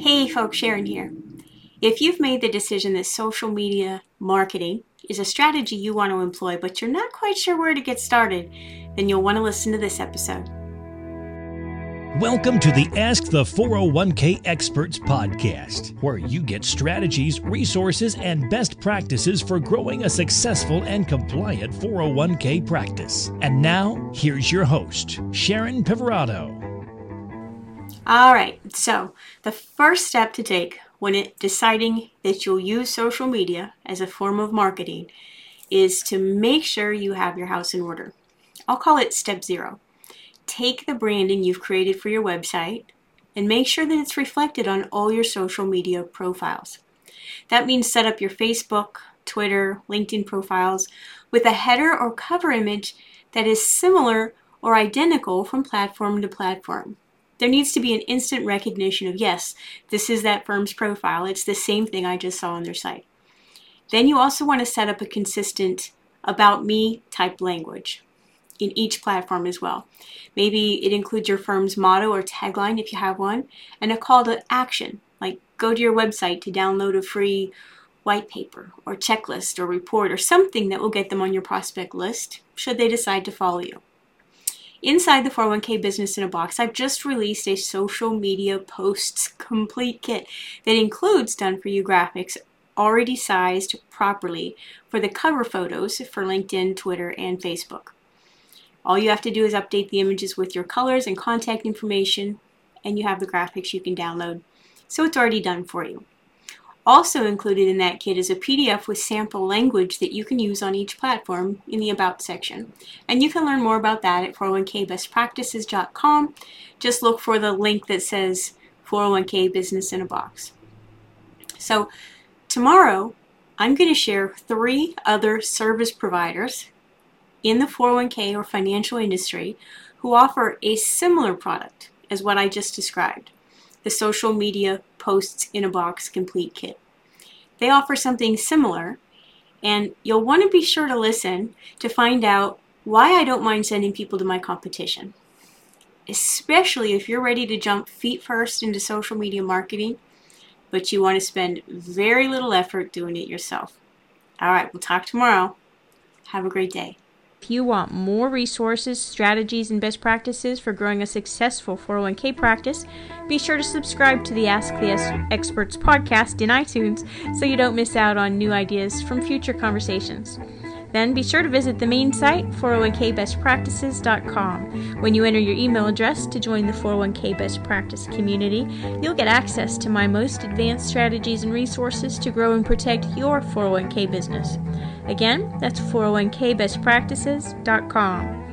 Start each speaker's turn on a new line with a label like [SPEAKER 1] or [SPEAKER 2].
[SPEAKER 1] Hey folks, Sharon here. If you've made the decision that social media marketing is a strategy you want to employ, but you're not quite sure where to get started, then you'll want to listen to this episode.
[SPEAKER 2] Welcome to the Ask the 401k Experts podcast, where you get strategies, resources, and best practices for growing a successful and compliant 401k practice. And now, here's your host, Sharon Pivirotto.
[SPEAKER 1] All right, so the first step to take when it, deciding that you'll use social media as a form of marketing is to make sure you have your house in order. I'll call it step zero. Take the branding you've created for your website and make sure that it's reflected on all your social media profiles. That means set up your Facebook, Twitter, LinkedIn profiles with a header or cover image that is similar or identical from platform to platform there needs to be an instant recognition of yes, this is that firm's profile. It's the same thing I just saw on their site. Then you also want to set up a consistent about me type language in each platform as well. Maybe it includes your firm's motto or tagline if you have one, and a call to action, like go to your website to download a free white paper or checklist or report or something that will get them on your prospect list should they decide to follow you. Inside the 401k Business in a Box, I've just released a social media posts complete kit that includes done for you graphics already sized properly for the cover photos for LinkedIn, Twitter, and Facebook. All you have to do is update the images with your colors and contact information, and you have the graphics you can download. So it's already done for you. Also included in that kit is a PDF with sample language that you can use on each platform in the About section. And you can learn more about that at 401kbestpractices.com. Just look for the link that says 401k Business in a Box. So tomorrow, I'm going to share three other service providers in the 401k or financial industry who offer a similar product as what I just described the social media posts in a box complete kit. They offer something similar, and you'll want to be sure to listen to find out why I don't mind sending people to my competition. Especially if you're ready to jump feet first into social media marketing, but you want to spend very little effort doing it yourself. All right, we'll talk tomorrow. Have a great day.
[SPEAKER 3] If you want more resources, strategies, and best practices for growing a successful 401k practice, be sure to subscribe to the Ask the Experts podcast in iTunes so you don't miss out on new ideas from future conversations. Then be sure to visit the main site, 401kbestpractices.com. When you enter your email address to join the 401k Best Practice community, you'll get access to my most advanced strategies and resources to grow and protect your 401k business. Again, that's 401kbestpractices.com.